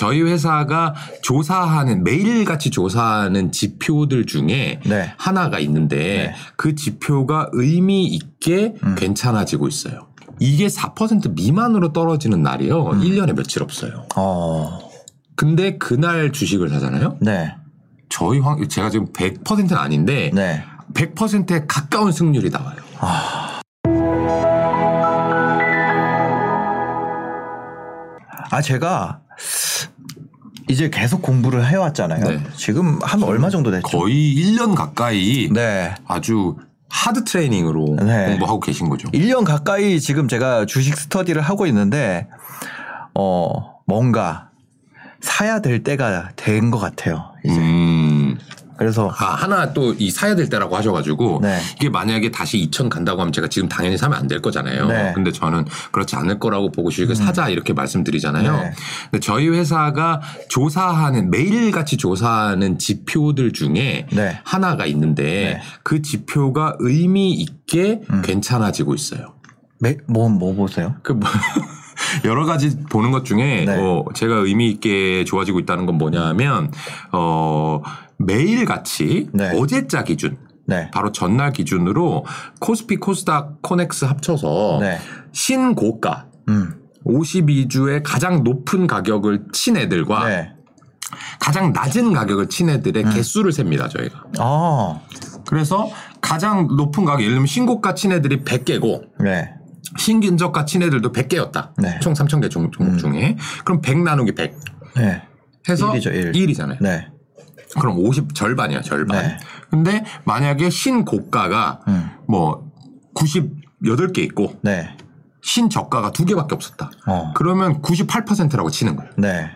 저희 회사가 조사하는 매일같이 조사하는 지표들 중에 네. 하나가 있는데 네. 그 지표가 의미 있게 음. 괜찮아지고 있어요. 이게 4% 미만으로 떨어지는 날이요. 음. 1년에 며칠 없어요. 어, 근데 그날 주식을 사잖아요. 네, 저희 확 제가 지금 100%는 아닌데 네. 100%에 가까운 승률이 나와요. 아 제가 이제 계속 공부를 해왔잖아요. 네. 지금 한 얼마 정도 됐죠? 거의 1년 가까이 네. 아주 하드 트레이닝으로 네. 공부하고 계신 거죠. 1년 가까이 지금 제가 주식 스터디를 하고 있는데 어 뭔가 사야 될 때가 된 것 같아요. 이제 음. 그래서 아, 하나 또 이 사야 될 때라고 하셔가지고 네. 이게 만약에 다시 2천 간다고 하면 제가 지금 당연히 사면 안 될 거잖아요. 네. 음. 근데 저는 그렇지 않을 거라고 보고 주식을 사자 이렇게 말씀드리잖아요. 네. 근데 저희 회사가 조사하는 매일 같이 조사하는 지표들 중에 네. 하나가 있는데 네. 그 지표가 의미 있게 음. 괜찮아지고 괜찮아지고 있어요. 뭐뭐 뭐 보세요? 그 뭐, 여러 가지 보는 것 중에 네. 어, 제가 의미 있게 좋아지고 있다는 건 뭐냐면 어, 매일 같이 네. 어제자 기준 네. 바로 전날 기준으로 코스피 코스닥 코넥스 합쳐서 네. 신고가 음. 52주의 가장 높은 가격을 친 애들과 네. 가장 낮은 가격을 친 애들의 음. 개수를 셉니다 저희가. 아. 그래서 가장 높은 가격 예를 들면 신고가 친 애들이 100개고 네. 신근저가 친 애들도 100개였다. 네. 총 3,000개 종목 음. 중에. 그럼 100 나누기 100 네. 해서 일이죠, 일. 1이잖아요. 네. 그럼 50 절반이야, 절반. 네. 근데 만약에 신고가가 음. 뭐 98개 있고 네. 신저가가 두 개밖에 없었다. 어. 그러면 98%라고 치는 거예요. 네.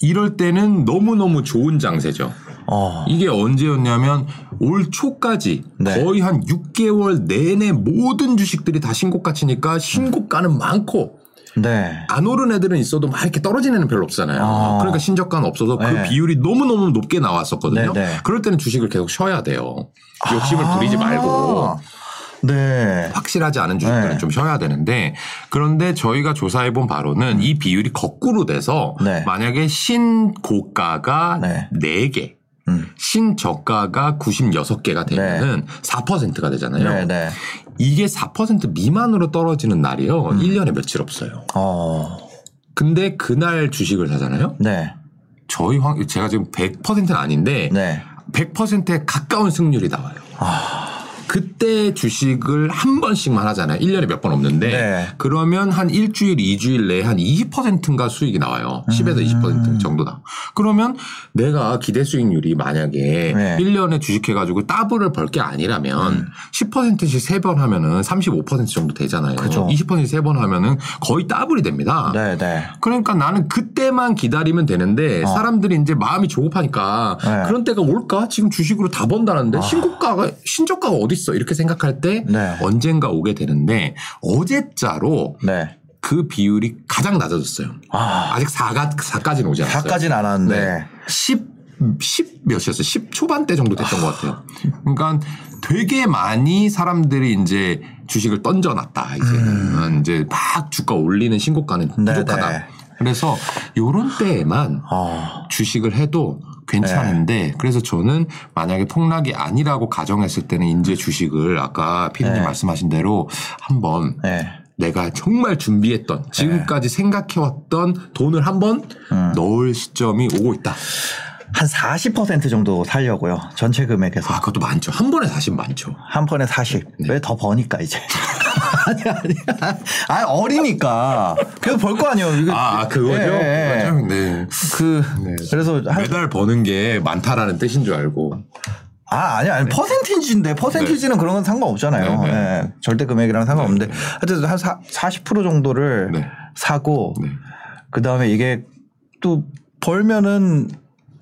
이럴 때는 너무너무 좋은 장세죠. 어. 이게 언제였냐면 올 초까지 네. 거의 한 6개월 내내 모든 주식들이 다 신고가 치니까 신고가는 많고 네. 안 오른 애들은 있어도 막 이렇게 떨어지는 애는 별로 없잖아요. 아. 그러니까 신저가는 없어서 그 네. 비율이 너무너무 높게 나왔었거든요. 네, 네. 그럴 때는 주식을 계속 쉬어야 돼요. 욕심을 부리지 말고 아. 네. 확실하지 않은 주식들은 네. 좀 쉬어야 되는데 그런데 저희가 조사해 본 바로는 이 비율이 거꾸로 돼서 네. 만약에 신고가가 네. 네. 개 음. 신저가가 96개가 되면은 4%가 되잖아요. 네, 네. 이게 4% 미만으로 떨어지는 날이요. 음. 1년에 며칠 없어요. 어. 근데 그날 주식을 사잖아요. 네. 저희 확 제가 지금 100%는 아닌데 네. 100%에 가까운 승률이 나와요. 아. 그때 주식을 한 번씩만 하잖아요. 1년에 몇 번 없는데 네. 그러면 한 일주일, 이주일 내에 한 20%인가 수익이 나와요. 10에서 음. 20% 정도다. 그러면 내가 기대 수익률이 만약에 네. 1년에 주식해 가지고 더블을 벌 게 아니라면 음. 10%씩 세번 하면은 35% 정도 되잖아요. 그죠. 20%씩 세번 하면은 거의 더블이 됩니다. 네, 네. 그러니까 나는 그때만 기다리면 되는데 어. 사람들이 이제 마음이 조급하니까 네. 그런 때가 올까? 지금 주식으로 다 번다는데 아. 신고가가 신저가가 어디 있어? 이렇게 생각할 때 네. 언젠가 오게 되는데 어제자로 네. 그 비율이 가장 낮아졌어요. 아. 아직 4가 4까지는 오지 않았어요. 4까지는 안 왔는데. 네. 10 10 몇이었어요? 10 초반대 정도 됐던 것 같아요. 그러니까 되게 많이 사람들이 이제 주식을 던져놨다. 이제는 이제 막 주가 올리는 신고가는 음. 네, 부족하다. 네. 그래서 요런 때에만 어. 주식을 해도 괜찮은데 네. 그래서 저는 만약에 폭락이 아니라고 가정했을 때는 이제 주식을 아까 피디님 네. 말씀하신 대로 한번 네. 내가 정말 준비했던 지금까지 생각해왔던 돈을 한번 음. 넣을 시점이 오고 있다. 한 40% 정도 살려고요. 전체 금액에서. 아 그것도 많죠. 한 번에 사실 많죠. 한 번에 40. 네. 왜더 버니까 이제. 아니 아니. 아 어리니까. 그래도 벌 거 아니에요. 이거 아 그거죠. 예, 예. 네. 그 네. 그래서 한 매달 버는 게 많다라는 뜻인 줄 알고. 아, 아니, 아니, 퍼센티지인데, 퍼센티지는 그런 건 상관없잖아요. 네, 네. 예, 절대 금액이랑 상관없는데, 하여튼 한 사, 40% 정도를 네. 사고, 네. 그 다음에 이게 또 벌면은,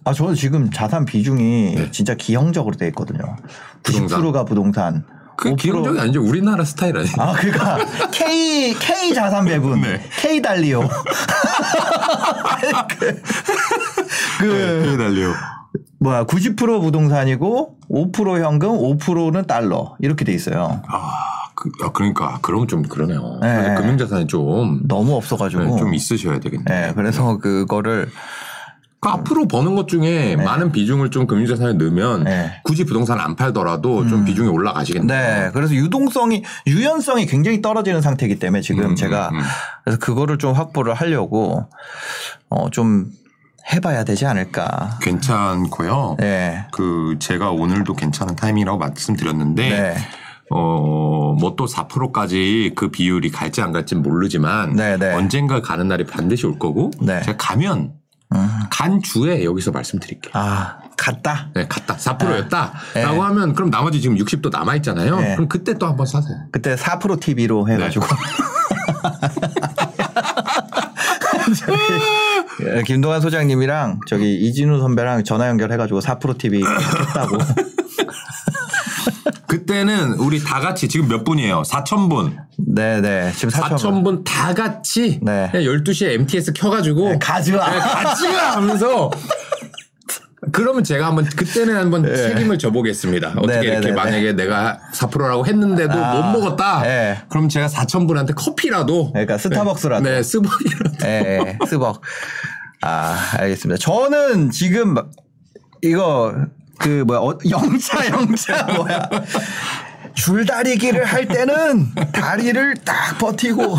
아, 저는 지금 자산 비중이 네. 진짜 기형적으로 돼 있거든요. 부동산. 90%가 부동산. 그5% 기본적이 아니죠. 우리나라 스타일 아니에요. 아, 그러니까 K K 자산 배분, 네. K 달리오. 그, 그 달려. 뭐야 90% 부동산이고 5% 현금, 5%는 달러 이렇게 돼 있어요. 아, 그, 아, 그러니까 그럼 좀 그러네요. 네. 금융자산이 좀, 너무 없어가지고. 네, 좀 있으셔야 되겠네. 네, 그래서 그거를 그 앞으로 버는 것 중에 많은 비중을 좀 금융자산에 넣으면 네. 굳이 부동산을 안 팔더라도 좀 비중이 올라가시겠네요. 네, 그래서 유동성이 유연성이 굉장히 떨어지는 상태이기 때문에 지금 음, 제가 음, 음. 그래서 그거를 좀 확보를 하려고 어좀 해봐야 되지 않을까. 괜찮고요. 네, 그 제가 오늘도 괜찮은 타이밍이라고 말씀드렸는데 네, 어, 뭐 또 4%까지 그 비율이 갈지 안 갈지 모르지만 네, 네. 언젠가 가는 날이 반드시 올 거고 네. 제가 가면 음. 간 주에 여기서 말씀드릴게요. 아 갔다. 네, 갔다 4%였다. 네. 라고 하면 그럼 나머지 지금 60도 남아 있잖아요. 네. 그럼 그때 또 한번 사세요. 그때 4% TV로 해가지고. 예, 김동환 소장님이랑 저기 이진우 선배랑 전화 연결해가지고 4% TV 했다고. 그때는 우리 다 같이 지금 몇 분이에요? 4,000분. 네네. 지금 4천 4,000분 다 같이 네. 그냥 12시에 MTS 켜가지고 가지마. 네, 같이 가 하면서 그러면 제가 한번 그때는 한번 책임을 져보겠습니다. 어떻게 네, 네, 이렇게 네, 만약에 내가 4%라고 했는데도 아, 못 먹었다. 네. 그럼 제가 4,000분한테 커피라도 그러니까 스타벅스라도. 네, 스벅이라도 예, 예, 스벅. 아, 알겠습니다. 저는 지금 이거 그 뭐야 어, 영차 영차 뭐야 줄다리기를 할 때는 다리를 딱 버티고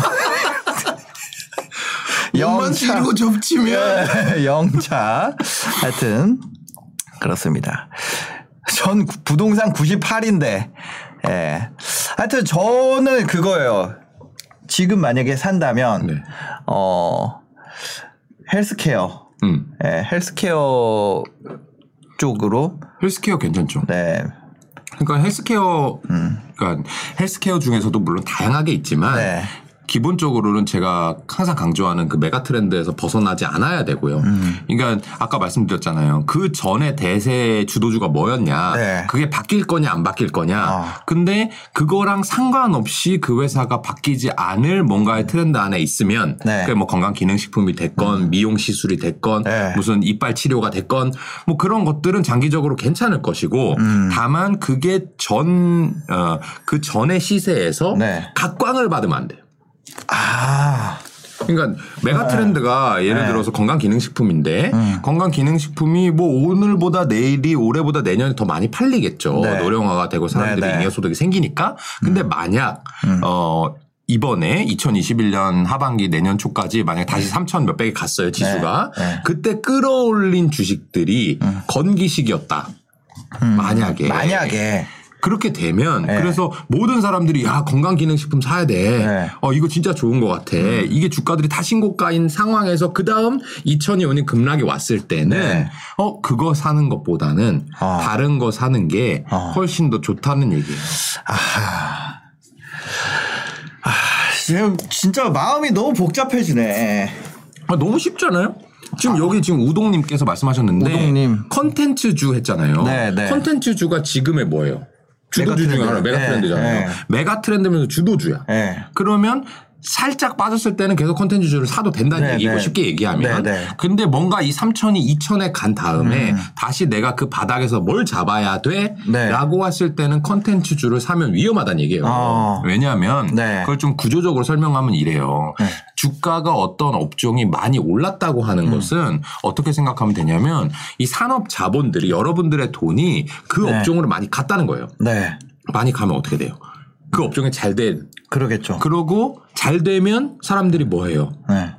몸만 뒤로 접치면 예, 영차 하여튼 그렇습니다. 전 구- 부동산 98인데 예. 하여튼 저는 그거예요. 지금 만약에 산다면 네. 어 헬스케어 음. 예, 헬스케어 쪽으로 헬스케어 괜찮죠. 네. 그러니까 헬스케어 그러니까 헬스케어 중에서도 물론 다양하게 있지만 네. 기본적으로는 제가 항상 강조하는 그 mega trend에서 벗어나지 않아야 되고요. 음. 그러니까 아까 말씀드렸잖아요. 그 전에 대세 주도주가 뭐였냐. 네. 그게 바뀔 거냐 안 바뀔 거냐. 아. 근데 그거랑 상관없이 그 회사가 바뀌지 않을 뭔가의 트렌드 안에 있으면 네. 그게 뭐 건강 기능 식품이 됐건 미용 시술이 됐건 네. 무슨 이빨 치료가 됐건 뭐 그런 것들은 장기적으로 괜찮을 것이고 음. 다만 그게 전, 어, 그 전의 시세에서 네. 각광을 받으면 안 돼요. 아. 그러니까 메가 트렌드가 예를 네. 들어서 건강 기능식품인데 음. 건강 기능식품이 뭐 오늘보다 내일이 올해보다 내년이 더 많이 팔리겠죠. 네. 노령화가 되고 사람들이 네, 네. 잉여소득이 생기니까. 근데 만약 어 이번에 2021년 하반기 내년 초까지 만약 다시 3천 몇백이 갔어요 지수가 네. 네. 그때 끌어올린 주식들이 건기식이었다. 만약에 만약에 그렇게 되면 네. 그래서 모든 사람들이 야 건강 기능식품 사야 돼. 네. 어 이거 진짜 좋은 것 같아. 이게 주가들이 다 신고가인 상황에서 그 다음 2000이 급락이 왔을 때는 네. 어 그거 사는 것보다는 아. 다른 거 사는 게 아. 훨씬 더 좋다는 얘기예요. 아. 아, 지금 진짜 마음이 너무 복잡해지네. 아, 너무 쉽잖아요. 지금 여기 지금 우동님께서 말씀하셨는데 우동님. 컨텐츠주 했잖아요. 네, 네. 컨텐츠주가 지금의 뭐예요? 주도주 중에. 하나 메가 네, 트렌드잖아요. 네. 메가 트렌드면서 주도주야. 예. 그러면 살짝 빠졌을 때는 계속 컨텐츠주를 사도 된다는 네, 얘기고 네. 쉽게 얘기하면 네, 네. 근데 뭔가 이 3천이 2천에 간 다음에 음. 다시 내가 그 바닥에서 뭘 잡아야 돼? 네. 라고 했을 때는 컨텐츠주를 사면 위험하다는 얘기예요. 어. 왜냐하면 네. 그걸 좀 구조적으로 설명하면 이래요. 네. 주가가 어떤 업종이 많이 올랐다고 하는 음. 것은 어떻게 생각하면 되냐면 이 산업 자본들이 여러분들의 돈이 그 네. 업종으로 많이 갔다는 거예요. 네. 많이 가면 어떻게 돼요? 그 업종에 잘 된 그러겠죠. 그러고 잘 되면 사람들이 뭐 해요? 네.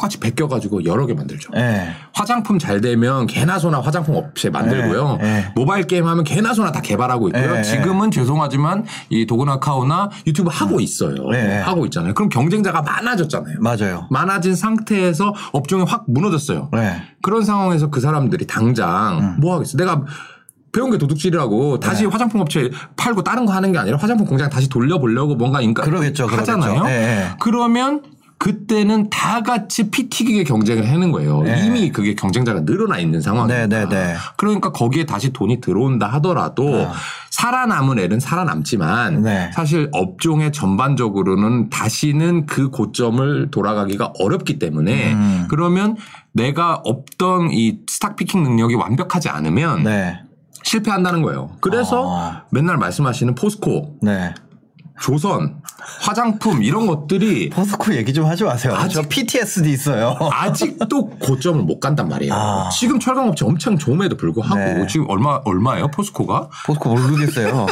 똑같이 베껴가지고 여러 개 만들죠. 예. 화장품 잘 되면 개나 소나 화장품 업체 만들고요. 네, 네. 모바일 게임 하면 개나 소나 다 개발하고 있고요. 네, 지금은 죄송하지만 이 도그나카오나 유튜브 하고 있어요. 네. 하고 있잖아요. 그럼 경쟁자가 많아졌잖아요. 맞아요. 많아진 상태에서 업종이 확 무너졌어요. 네. 그런 상황에서 그 사람들이 당장 음. 뭐 하겠어? 내가 배운 게 도둑질이라고 다시 네. 화장품 업체 팔고 다른 거 하는 게 아니라 화장품 공장 다시 돌려보려고 뭔가 인가 그러겠죠, 그러겠죠. 하잖아요. 예, 예. 그러면 그때는 다 같이 피 튀기게 경쟁을 하는 거예요. 네. 이미 그게 경쟁자가 늘어나 있는 상황이니까. 네, 네, 네. 그러니까 거기에 다시 돈이 들어온다 하더라도 아. 살아남은 애는 살아남지만 네. 사실 업종의 전반적으로는 다시는 그 고점을 돌아가기가 어렵기 때문에 음. 그러면 내가 없던 이 스탁 피킹 능력이 완벽하지 않으면 네. 실패한다는 거예요. 그래서 아. 맨날 말씀하시는 포스코, 네. 조선, 화장품 이런 것들이 포스코 얘기 좀 하지 마세요. 아직- 저 PTSD 있어요. 아직도 고점을 못 간단 말이에요. 아. 지금 철강업체 엄청 좋음에도 불구하고 네. 지금 얼마 얼마예요 포스코가? 포스코 모르겠어요.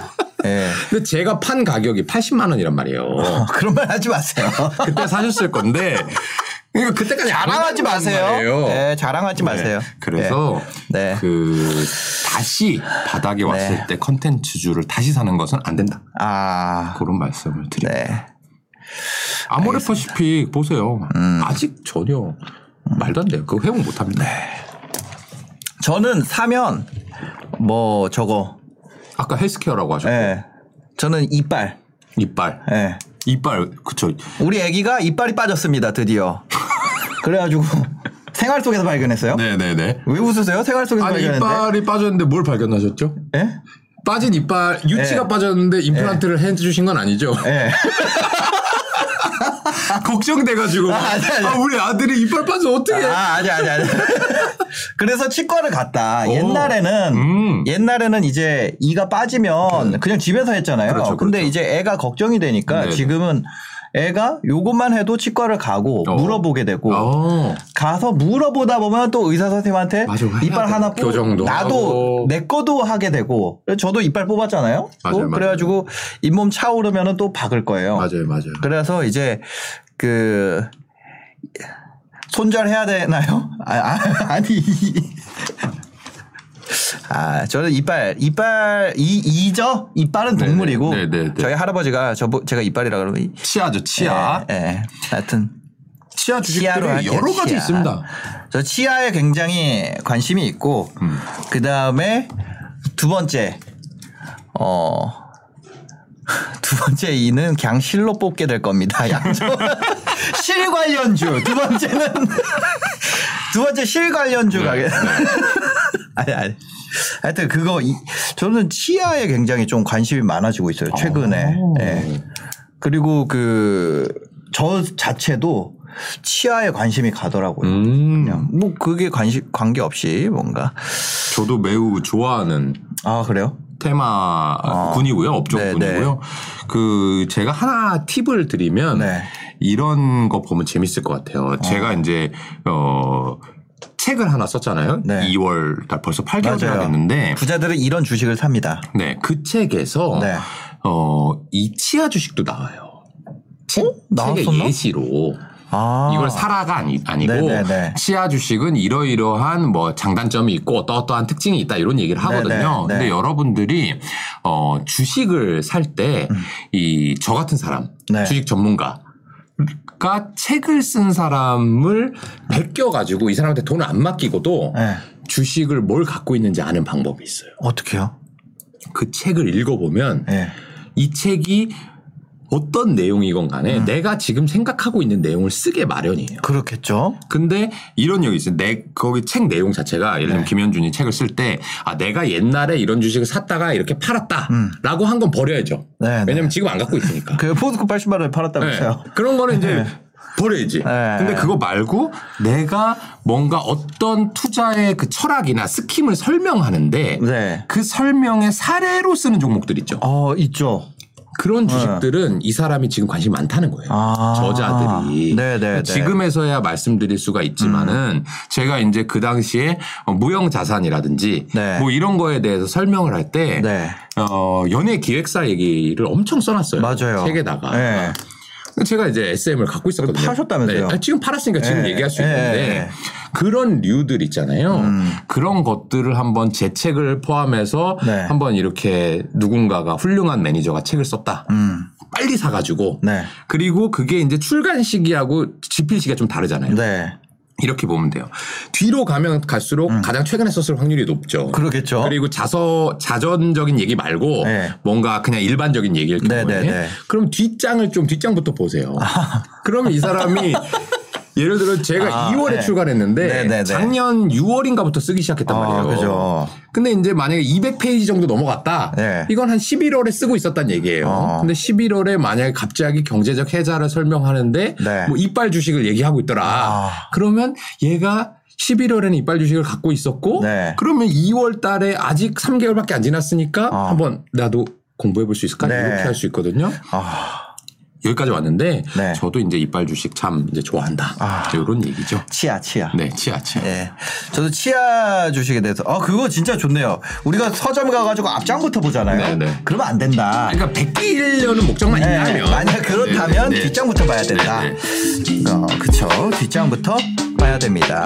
예. 근데 제가 판 가격이 80만 원이란 말이에요. 어, 그런 말 하지 마세요. 그때 사셨을 건데 그러니까 그때까지 안 자랑하지 마세요. 말이에요. 네, 자랑하지 마세요. 그래서 네. 그 다시 바닥에 왔을 네. 때 컨텐츠주를 다시 사는 것은 안 된다. 아, 그런 말씀을 드립니다. 네. 아모레퍼시픽 보세요. 음. 아직 전혀 말도 안 돼요. 그거 회복 못 합니다. 네. 저는 사면 뭐 저거, 아까 헬스케어라고 하셨고 예. 저는 이빨. 이빨. 예. 이빨 그쵸. 우리 아기가 이빨이 빠졌습니다. 드디어. 그래가지고 생활 속에서 발견했어요. 네네네. 왜 웃으세요? 생활 속에서 아니 발견했는데. 이빨이 빠졌는데 뭘 발견하셨죠? 예? 빠진 이빨 유치가 네. 빠졌는데 임플란트를 해주신 건 아니죠? 예. 걱정돼가지고 아, 아니, 아니. 아, 우리 아들이 이빨 빠져 어떻게? 아, 아니, 아니, 아니. 그래서 치과를 갔다. 오. 옛날에는, 음. 옛날에는 이제 이가 빠지면 그냥 집에서 했잖아요. 그렇죠, 근데 그렇죠. 이제 애가 걱정이 되니까 네네. 지금은 애가 요것만 해도 치과를 가고 어. 물어보게 되고 어. 가서 물어보다 보면 또 의사 선생님한테 맞아, 이빨 돼. 하나 뽑 교정도 나도 하고. 내 거도 하게 되고 저도 이빨 뽑았잖아요. 또 맞아요, 맞아요. 그래가지고 잇몸 차오르면은 또 박을 거예요. 맞아요, 맞아요. 그래서 이제 그 손절해야 되나요? 아, 아 아니 아 저는 이빨 이빨 이 이죠 이빨은 네네. 동물이고 네네네. 저희 할아버지가 저 제가 이빨이라 그러면 이- 치아죠, 치아. 예, 예. 하여튼 치아 주식들이 여러 가지 치아. 있습니다. 저 치아에 굉장히 관심이 있고 음. 그 다음에 두 번째 어. 두 번째 이는 그냥 실로 뽑게 될 겁니다. 양조 실 관련주. 두 번째는 두 번째 실 관련주 네, 가게. 아니 아니. 하여튼 그거 이, 저는 치아에 굉장히 좀 관심이 많아지고 있어요. 최근에. 오. 예. 그리고 그 저 자체도 치아에 관심이 가더라고요. 음, 그냥 뭐 그게 관심 관계 없이 뭔가 저도 매우 좋아하는 아 그래요? 테마 군이고요, 업종 네, 군이고요. 그 제가 하나 팁을 드리면 네. 이런 거 보면 재밌을 것 같아요. 제가 이제 어 책을 하나 썼잖아요. 네. 2월 달 벌써 8개월이나 맞아요. 됐는데 부자들은 이런 주식을 삽니다. 네, 그 책에서 네. 어, 이 치아 주식도 나와요. 책, 책의 나왔었나? 예시로 아 이걸 사라가 아니, 아니고 네네네. 치아 주식은 이러이러한 뭐 장단점이 있고 어떠어떠한 특징이 있다 이런 얘기를 하거든요. 네네, 네. 근데 여러분들이 어 주식을 살 때 이저 같은 사람 음. 네. 주식 전문가 가 책을 쓴 사람을 베껴 가지고 이 사람한테 돈을 안 맡기고도 네. 주식을 뭘 갖고 있는지 아는 방법이 있어요. 어떻게요? 그 책을 읽어보면 네. 이 책이 어떤 내용이건 음. 간에 내가 지금 생각하고 있는 내용을 쓰게 마련이에요. 그렇겠죠. 근데 이런 얘기 있어요. 내 거기 책 내용 자체가 예를 들면 네. 김현준이 책을 쓸 때 아 내가 옛날에 이런 주식을 샀다가 이렇게 팔았다라고 한 건 버려야죠. 음. 네, 네. 왜냐면 지금 안 갖고 있으니까. 그 포스코 80만 원에 팔았다면서요. 네. 그런 거는 이제 버려야지. 네. 근데 그거 말고 내가 뭔가 어떤 투자의 그 철학이나 스킴을 설명하는데 네. 그 설명의 사례로 쓰는 종목들 있죠. 어 있죠. 그런 주식들은 이 사람이 지금 관심이 많다는 거예요. 네. 아. 저자들이. 네네. 네. 지금에서야 말씀드릴 수가 있지만은 제가 이제 그 당시에 어, 무형 자산이라든지 네. 뭐 이런 거에 대해서 설명을 할때 네. 어, 연예 기획사 얘기를 엄청 써놨어요. 맞아요. 책에다가. 네. 제가 이제 SM을 갖고 있었거든요. 파셨다면서요? 네. 아, 지금 팔았으니까 지금 네. 얘기할 수 네. 있는데 그런 류들 있잖아요. 음. 그런 것들을 한번 제 책을 포함해서 네. 한번 이렇게 누군가가 훌륭한 매니저가 책을 썼다. 음. 빨리 사가지고 네. 그리고 그게 이제 출간 시기하고 집필 시기가 좀 다르잖아요. 네. 이렇게 보면 돼요. 뒤로 가면 갈수록 가장 최근에 썼을 확률이 높죠. 음. 그러겠죠. 그리고 자서 자전적인 얘기 말고 네. 뭔가 그냥 일반적인 얘기일 경우에 네, 네, 네. 그럼 뒷장을 좀 뒷장부터 보세요. 그러면 이 사람이 예를 들어 제가 아, 2월에 네. 출간했는데 네, 네, 네. 작년 6월인가부터 쓰기 시작했단 아, 말이에요. 그죠. 근데 이제 만약에 200페이지 정도 넘어갔다. 네. 이건 한 11월에 쓰고 있었단 얘기예요. 어. 근데 11월에 만약에 갑자기 경제적 해자를 설명하는데 네. 뭐 이빨 주식을 얘기하고 있더라. 아. 그러면 얘가 11월에는 이빨 주식을 갖고 있었고 네. 그러면 2월 달에 아직 3개월밖에 안 지났으니까 아. 한번 나도 공부해 볼 수 있을까? 네. 이렇게 할 수 있거든요. 아, 여기까지 왔는데 네. 저도 이제 이빨 주식 참 이제 좋아한다. 아. 이런 얘기죠. 치아, 치아. 네, 치아 치아. 예. 저도 치아 주식에 대해서, 어, 그거 진짜 좋네요. 우리가 서점 가가지고 앞장부터 보잖아요. 네, 네. 그러면 안 된다. 그러니까 베끼려는 목적만 네, 있다면 만약 그렇다면 네, 네. 뒷장부터 봐야 된다. 네, 네. 어, 그쵸. 뒷장부터 봐야 됩니다.